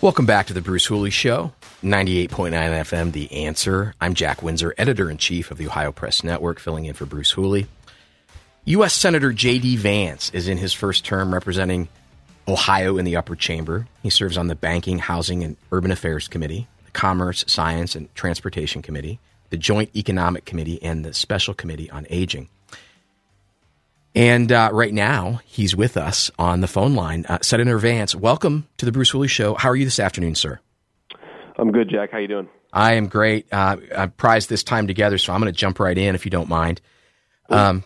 Welcome back to the Bruce Hooley Show, 98.9 FM, The Answer. I'm Jack Windsor, editor in chief of the Ohio Press Network, filling in for Bruce Hooley. U.S. Senator J.D. Vance is in his first term representing Ohio in the upper chamber. He serves on the Banking, Housing, and Urban Affairs Committee, the Commerce, Science, and Transportation Committee, the Joint Economic Committee, and the Special Committee on Aging. And uh, right now, he's with us on the phone line. Uh, Senator Vance, welcome to the Bruce Hooley Show. How are you this afternoon, sir? I'm good, Jack. How you doing? I am great. Uh, I prized this time together, so I'm going to jump right in if you don't mind. Um,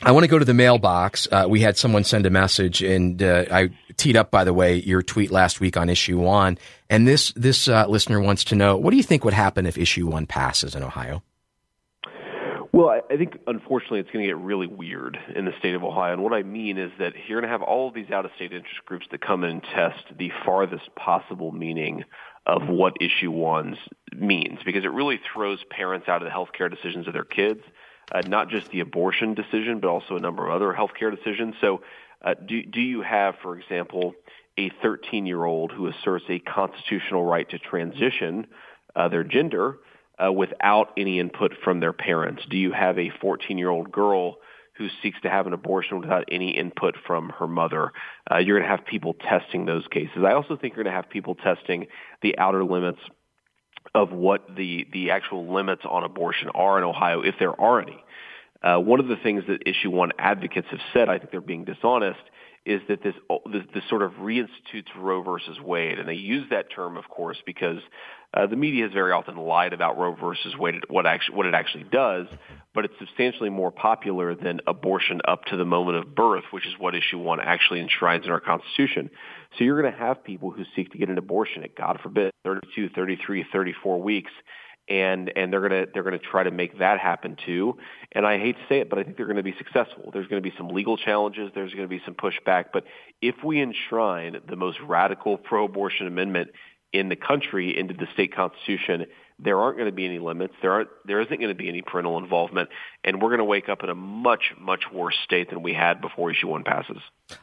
I want to go to the mailbox. Uh, we had someone send a message, and uh, I teed up, by the way, your tweet last week on issue one. And this this uh, listener wants to know, what do you think would happen if issue one passes in Ohio? Well, I, I think unfortunately it's going to get really weird in the state of Ohio. And what I mean is that you're going to have all of these out-of-state interest groups that come in and test the farthest possible meaning of what issue one means, because it really throws parents out of the healthcare decisions of their kids, uh, not just the abortion decision, but also a number of other healthcare decisions. So, uh, do do you have, for example, a 13-year-old who asserts a constitutional right to transition uh, their gender? Uh, without any input from their parents? Do you have a 14 year old girl who seeks to have an abortion without any input from her mother? Uh, you're going to have people testing those cases. I also think you're going to have people testing the outer limits of what the, the actual limits on abortion are in Ohio, if there are any. Uh, one of the things that issue one advocates have said, I think they're being dishonest, is that this, this, this sort of reinstitutes Roe versus Wade, and they use that term, of course, because uh, the media has very often lied about Roe versus Wade, what actually what it actually does, but it's substantially more popular than abortion up to the moment of birth, which is what issue one actually enshrines in our Constitution. So you're going to have people who seek to get an abortion at, God forbid, 32, 33, 34 weeks, and and they're gonna they're gonna try to make that happen too. And I hate to say it, but I think they're to be successful. There's to be some legal challenges. There's to be some pushback. But if we enshrine the most radical pro-abortion amendment in the country into the state constitution, there aren't going to be any limits. There aren't. There isn't going to be any parental involvement, and we're going to wake up in a much much worse state than we had before issue one passes.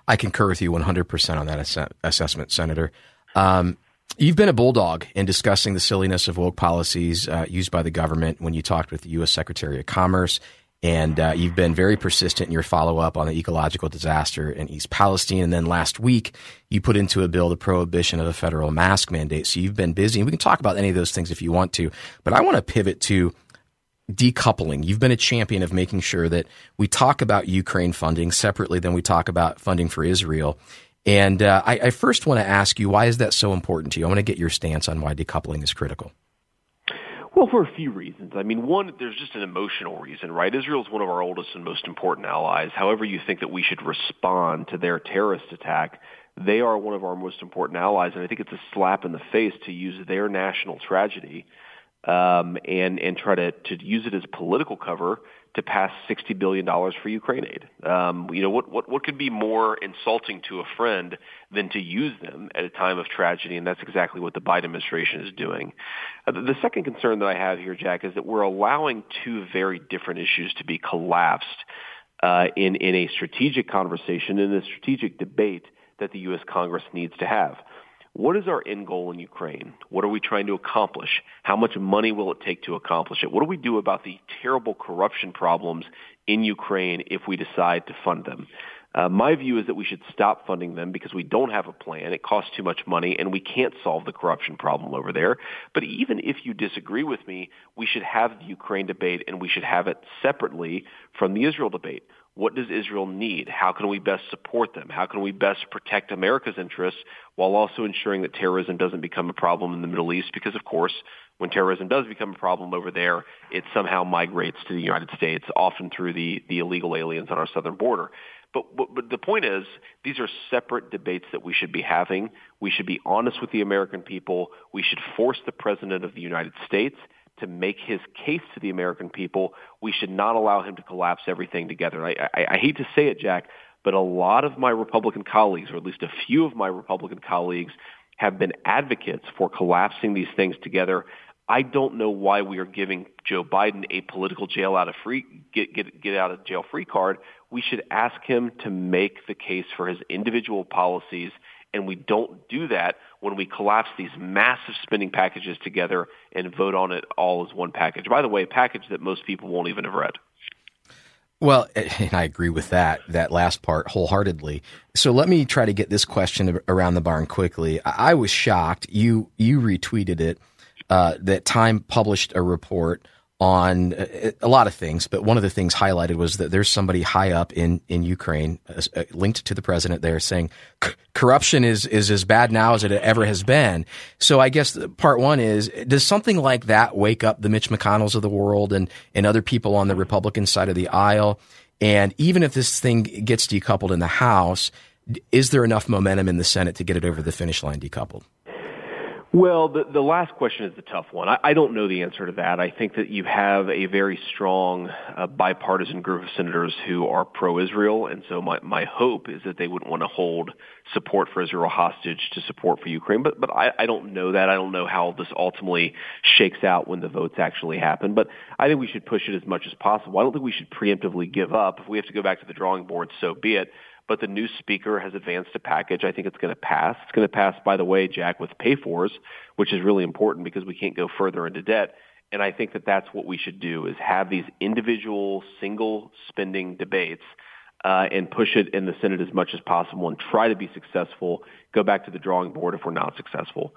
I concur with you 100% on that ass- assessment, Senator. Um, You've been a bulldog in discussing the silliness of woke policies uh, used by the government when you talked with the U.S. Secretary of Commerce, and uh, you've been very persistent in your follow up on the ecological disaster in East Palestine. And then last week, you put into a bill the prohibition of a federal mask mandate. So you've been busy, and we can talk about any of those things if you want to. But I want to pivot to decoupling. You've been a champion of making sure that we talk about Ukraine funding separately than we talk about funding for Israel. And uh, I, I first want to ask you, why is that so important to you? I want to get your stance on why decoupling is critical. Well, for a few reasons. I mean, one, there's just an emotional reason, right? Israel is one of our oldest and most important allies. However you think that we should respond to their terrorist attack, they are one of our most important allies, and I think it's a slap in the face to use their national tragedy um, and and try to to use it as political cover to pass sixty billion dollars for Ukraine aid. Um, you know what what what could be more insulting to a friend than to use them at a time of tragedy, and that's exactly what the Biden administration is doing. Uh, the, second concern that I have here, Jack, is that we're allowing two very different issues to be collapsed uh, in in a strategic conversation in a strategic debate that the U.S. Congress needs to have. What is our end goal in Ukraine? What are we trying to accomplish? How much money will it take to accomplish it? What do we do about the terrible corruption problems in Ukraine if we decide to fund them? Uh, my view is that we should stop funding them because we don't have a plan. It costs too much money and we can't solve the corruption problem over there. But even if you disagree with me, we should have the Ukraine debate and we should have it separately from the Israel debate. What does Israel need? How can we best support them? How can we best protect America's interests while also ensuring that terrorism doesn't become a problem in the Middle East? Because, of course, when terrorism does become a problem over there, it somehow migrates to the United States, often through the, the illegal aliens on our southern border. But, but, but the point is, these are separate debates that we should be having. We should be honest with the American people. We should force the President of the United States to make his case to the American people. We should not allow him to collapse everything together. I, I, I hate to say it, Jack, but a lot of my Republican colleagues, or at least a few of my Republican colleagues, have been advocates for collapsing these things together. I don't know why we are giving Joe Biden a political jail out of free get get get out of jail free card. We should ask him to make the case for his individual policies and we don't do that when we collapse these massive spending packages together and vote on it all as one package. By the way, a package that most people won't even have read. Well, and I agree with that that last part wholeheartedly. So let me try to get this question around the barn quickly. I was shocked. You you retweeted it uh, that Time published a report on uh, a lot of things, but one of the things highlighted was that there's somebody high up in in Ukraine, uh, uh linked to the president, there saying corruption is is as bad now as it ever has been. So I guess part one is does something like that wake up the Mitch McConnells of the world and and other people on the Republican side of the aisle? And even if this thing gets decoupled in the House, is there enough momentum in the Senate to get it over the finish line decoupled? Well, the, the last question is the tough one. I, I don't know the answer to that. I think that you have a very strong uh, bipartisan group of senators who are pro-Israel, and so my, my hope is that they wouldn't want to hold support for Israel hostage to support for Ukraine. But but I, I don't know that. I don't know how this ultimately shakes out when the votes actually happen. But I think we should push it as much as possible. I don't think we should preemptively give up. If we have to go back to the drawing board, so be it but the new speaker has advanced a package. I think it's going to pass. It's going to pass, by the way, Jack, with pay fors, which is really important because we can't go further into debt. And I think that that's what we should do is have these individual single spending debates uh, and push it in the Senate as much as possible and try to be successful. Go back to the drawing board if we're not successful.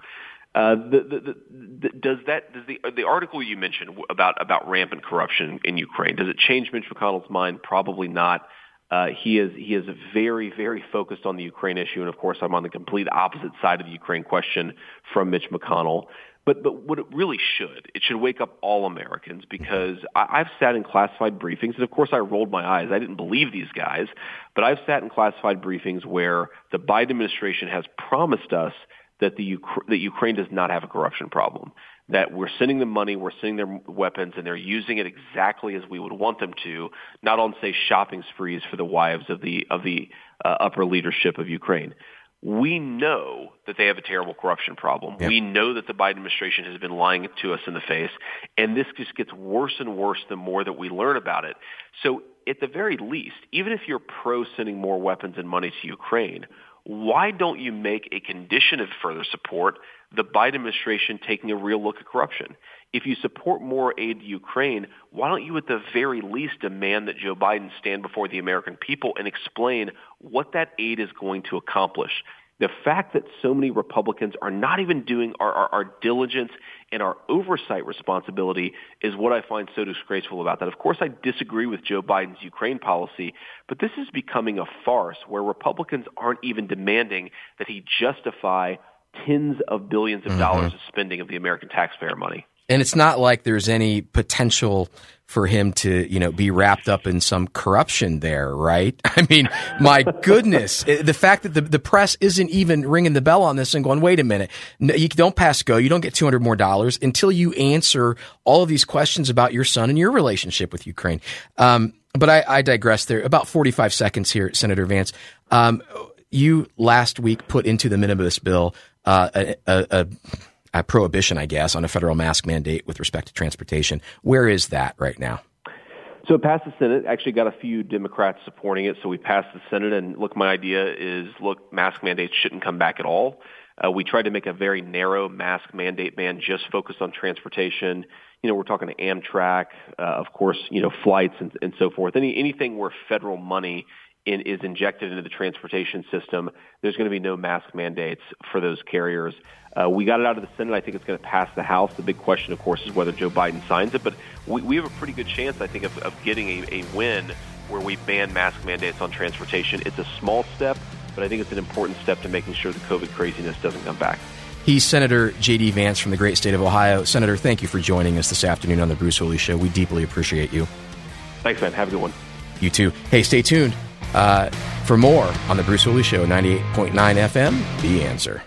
Uh, the, the, the, does that does the the article you mentioned about about rampant corruption in Ukraine does it change Mitch McConnell's mind? Probably not. Uh, he is he is very very focused on the Ukraine issue, and of course I'm on the complete opposite side of the Ukraine question from Mitch McConnell. But but what it really should it should wake up all Americans because I, I've sat in classified briefings, and of course I rolled my eyes. I didn't believe these guys, but I've sat in classified briefings where the Biden administration has promised us that the that Ukraine does not have a corruption problem that we're sending them money, we're sending them weapons, and they're using it exactly as we would want them to, not on say shopping sprees for the wives of the of the uh, upper leadership of Ukraine. We know that they have a terrible corruption problem. Yep. We know that the Biden administration has been lying to us in the face, and this just gets worse and worse the more that we learn about it. So, at the very least, even if you're pro sending more weapons and money to Ukraine, why don't you make a condition of further support the Biden administration taking a real look at corruption? If you support more aid to Ukraine, why don't you at the very least demand that Joe Biden stand before the American people and explain what that aid is going to accomplish? The fact that so many Republicans are not even doing our, our, our, diligence and our oversight responsibility is what I find so disgraceful about that. Of course, I disagree with Joe Biden's Ukraine policy, but this is becoming a farce where Republicans aren't even demanding that he justify tens of billions of mm-hmm. dollars of spending of the American taxpayer money. And it's not like there's any potential for him to, you know, be wrapped up in some corruption there, right? I mean, my goodness, eh, the fact that the, the press isn't even ringing the bell on this and going, wait a minute, no, you don't pass go, you don't get 200 more dollars until you answer all of these questions about your son and your relationship with Ukraine. Um, but I, I, digress there. About 45 seconds here, Senator Vance. Um, you last week put into the minibus bill uh, a, a, a prohibition, I guess, on a federal mask mandate with respect to transportation. Where is that right now? So it passed the Senate. Actually, got a few Democrats supporting it. So we passed the Senate, and look, my idea is, look, mask mandates shouldn't come back at all. Uh, we tried to make a very narrow mask mandate ban just focused on transportation. You know, we're talking to Amtrak, uh, of course, you know, flights and, and so forth. Any, anything where federal money in, is injected into the transportation system, there's going to be no mask mandates for those carriers. Uh, we got it out of the Senate. I think it's going to pass the House. The big question, of course, is whether Joe Biden signs it. But we, we have a pretty good chance, I think, of, of getting a, a win where we ban mask mandates on transportation. It's a small step, but I think it's an important step to making sure the COVID craziness doesn't come back. He's Senator J.D. Vance from the great state of Ohio. Senator, thank you for joining us this afternoon on the Bruce Hooley Show. We deeply appreciate you. Thanks, man. Have a good one. You too. Hey, stay tuned uh, for more on the Bruce Hooley Show, 98.9 FM, The Answer.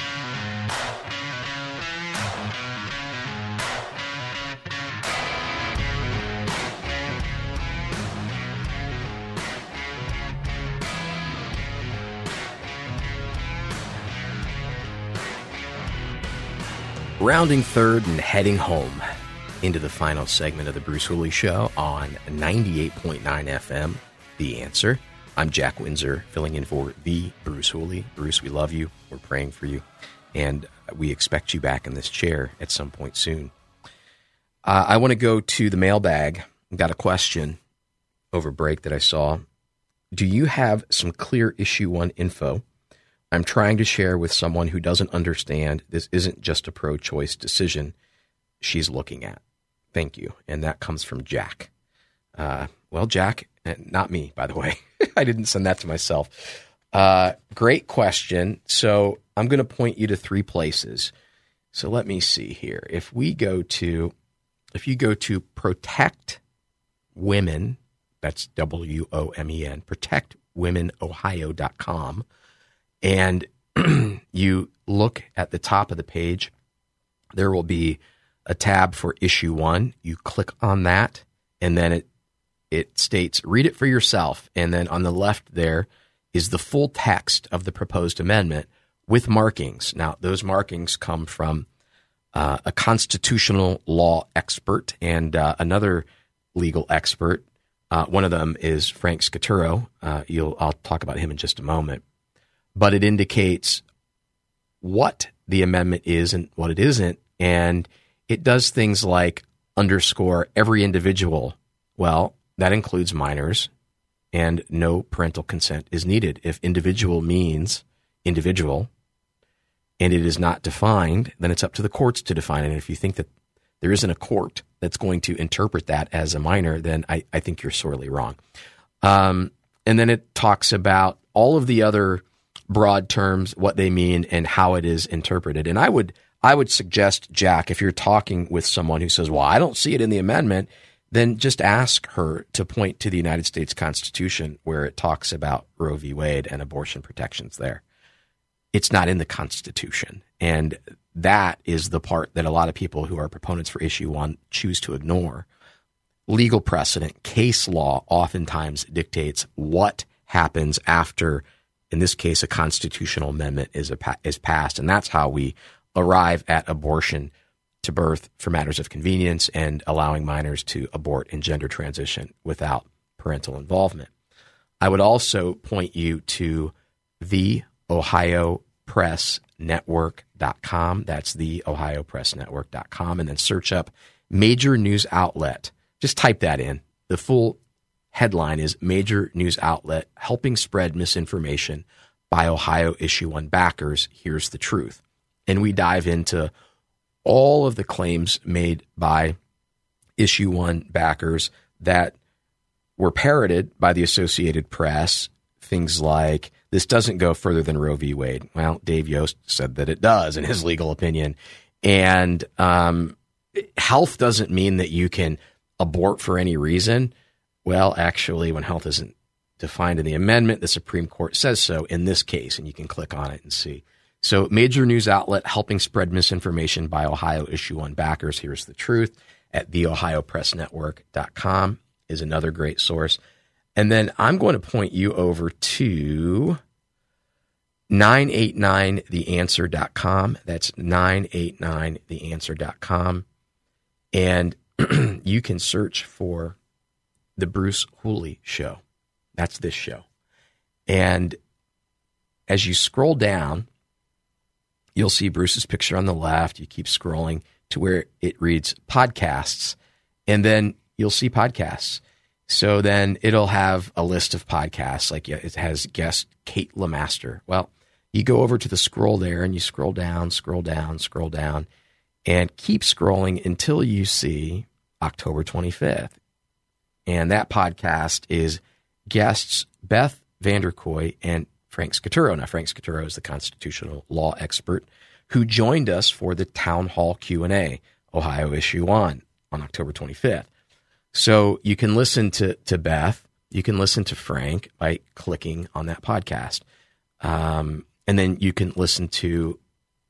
Rounding third and heading home into the final segment of the Bruce Hooley Show on 98.9 FM, The Answer. I'm Jack Windsor, filling in for the Bruce Hooley. Bruce, we love you. We're praying for you. And we expect you back in this chair at some point soon. Uh, I want to go to the mailbag. Got a question over break that I saw. Do you have some clear issue one info I'm trying to share with someone who doesn't understand this isn't just a pro choice decision she's looking at. Thank you. And that comes from Jack. Uh, well, Jack, not me, by the way. I didn't send that to myself. Uh, great question. So I'm going to point you to three places. So let me see here. If we go to, if you go to protect women, that's W O M E N, protectwomenohio.com and you look at the top of the page, there will be a tab for issue one. You click on that, and then it it states read it for yourself. And then on the left there is the full text of the proposed amendment with markings. Now those markings come from uh, a constitutional law expert and uh, another legal expert. Uh, one of them is Frank Scaturo. Uh, you'll I'll talk about him in just a moment but it indicates what the amendment is and what it isn't. And it does things like underscore every individual. Well, that includes minors, and no parental consent is needed. If individual means individual and it is not defined, then it's up to the courts to define it. And if you think that there isn't a court that's going to interpret that as a minor, then I, I think you're sorely wrong. Um, and then it talks about all of the other broad terms, what they mean, and how it is interpreted. And I would I would suggest, Jack, if you're talking with someone who says, "Well, I don't see it in the amendment," then just ask her to point to the United States Constitution where it talks about Roe v. Wade and abortion protections there. It's not in the Constitution. And that is the part that a lot of people who are proponents for issue one choose to ignore. Legal precedent, case law oftentimes dictates what happens after in this case, a constitutional amendment is, a, is passed. And that's how we arrive at abortion to birth for matters of convenience and allowing minors to abort and gender transition without parental involvement. I would also point you to the Ohio Press Network.com. That's the Ohio Press Network.com. And then search up major news outlet. Just type that in. The full headline is Major News Outlet Helping Spread Misinformation by Ohio Issue 1 Backers. Here's the truth. And we dive into all of the claims made by Issue 1 backers that were parroted by the Associated Press. Things like, this doesn't go further than Roe v. Wade. Well, Dave Yost said that it does in his legal opinion. And um, health doesn't mean that you can abort for any reason. Well, actually, when health isn't defined in the amendment, the Supreme Court says so in this case, and you can click on it and see. So, major news outlet helping spread misinformation by Ohio issue one backers. Here's the truth at theohiopressnetwork.com is another great source. And then I'm going to point you over to 989theanswer.com. That's 989theanswer.com. And you can search for the Bruce Hooley show. That's this show. And as you scroll down, you'll see Bruce's picture on the left. You keep scrolling to where it reads podcasts, and then you'll see podcasts. So then it'll have a list of podcasts, like it has guest Kate Lamaster. Well, you go over to the scroll there and you scroll down, scroll down, scroll down, and keep scrolling until you see October 25th. And that podcast is guests Beth Vanderkooi and Frank Scaturro. Now, Frank Scaturro is the constitutional law expert who joined us for the town hall Q&A, Ohio Issue 1 on October 25th. So you can listen to, to Beth, you can listen to Frank by clicking on that podcast. Um, and then you can listen to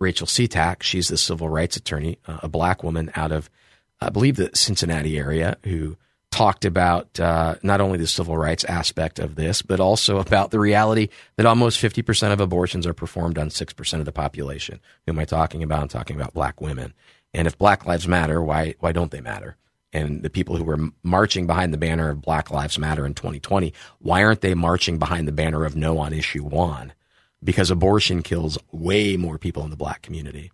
Rachel Citak. She's the civil rights attorney, uh, a black woman out of, I believe, the Cincinnati area who talked about uh, not only the civil rights aspect of this, but also about the reality that almost 50% of abortions are performed on 6% of the population. Who am I talking about? I'm talking about black women. And if Black Lives Matter, why, why don't they matter? And the people who were marching behind the banner of Black Lives Matter in 2020, why aren't they marching behind the banner of no on issue one? Because abortion kills way more people in the black community.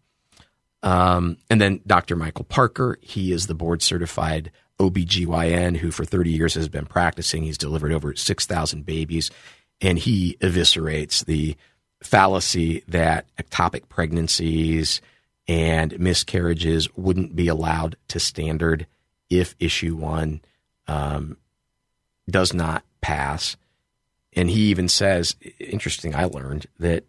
Um, and then Dr. Michael Parker, he is the board certified OBGYN who for 30 years has been practicing. He's delivered over 6,000 babies, and he eviscerates the fallacy that ectopic pregnancies and miscarriages wouldn't be allowed to standard if issue one um, does not pass. And he even says, interesting, I learned that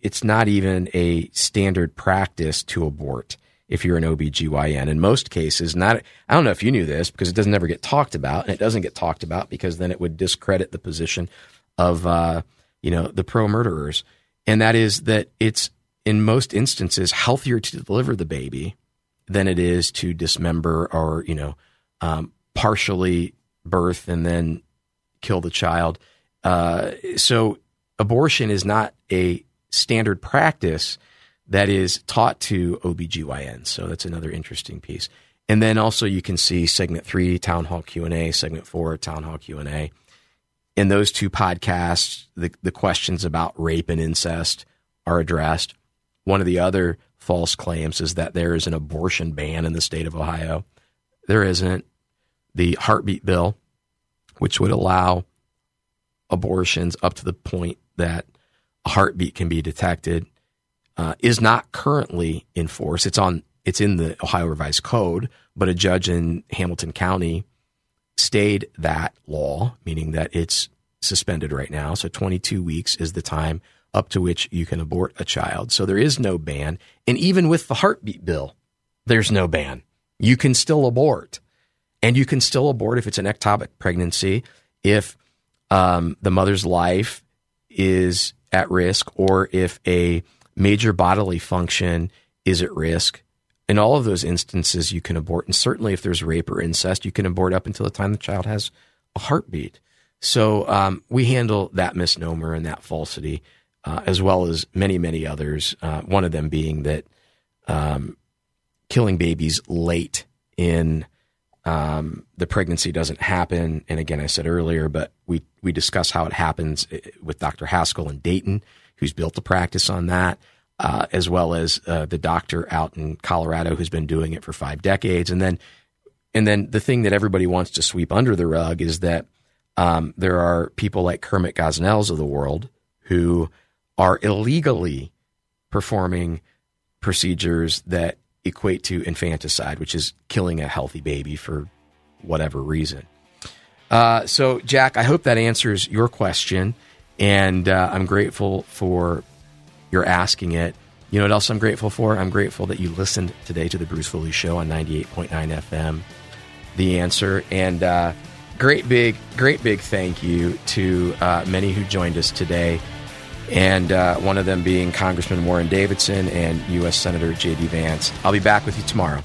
it's not even a standard practice to abort if you're an OBGYN. In most cases, not I don't know if you knew this because it doesn't ever get talked about, and it doesn't get talked about because then it would discredit the position of uh, you know the pro murderers, and that is that it's in most instances healthier to deliver the baby than it is to dismember or you know um, partially birth and then kill the child. Uh, so abortion is not a standard practice that is taught to OBGYN. So that's another interesting piece. And then also you can see segment three, town hall Q&A, segment four, town hall Q&A. In those two podcasts, the, the questions about rape and incest are addressed. One of the other false claims is that there is an abortion ban in the state of Ohio. There isn't. The heartbeat bill, which would allow abortions up to the point that a heartbeat can be detected, uh, is not currently in force. It's on it's in the Ohio Revised Code, but a judge in Hamilton County stayed that law, meaning that it's suspended right now. So 22 weeks is the time up to which you can abort a child. So there is no ban. And even with the heartbeat bill, there's no ban. You can still abort. And you can still abort if it's an ectopic pregnancy, if um, the mother's life is at risk, or if a major bodily function is at risk. In all of those instances, you can abort. And certainly, if there's rape or incest, you can abort up until the time the child has a heartbeat. So um, we handle that misnomer and that falsity, uh, as well as many, many others. Uh, one of them being that um, killing babies late in um, the pregnancy doesn't happen. And again, I said earlier, but we we discuss how it happens uh, with Dr. Haskell in Dayton who's built a practice on that, uh, as well as uh, the doctor out in Colorado who's been doing it for five decades. And then, and then the thing that everybody wants to sweep under the rug is that um, there are people like Kermit Gosnells of the world who are illegally performing procedures that equate to infanticide, which is killing a healthy baby for whatever reason. Uh, so, Jack, I hope that answers your question. And uh, I'm grateful for your asking it. You know what else I'm grateful for? I'm grateful that you listened today to the Bruce Hooley Show on 98.9 FM. The answer. And uh, great big, great big thank you to uh, many who joined us today. And uh, one of them being Congressman Warren Davidson and U.S. Senator J.D. Vance. I'll be back with you tomorrow.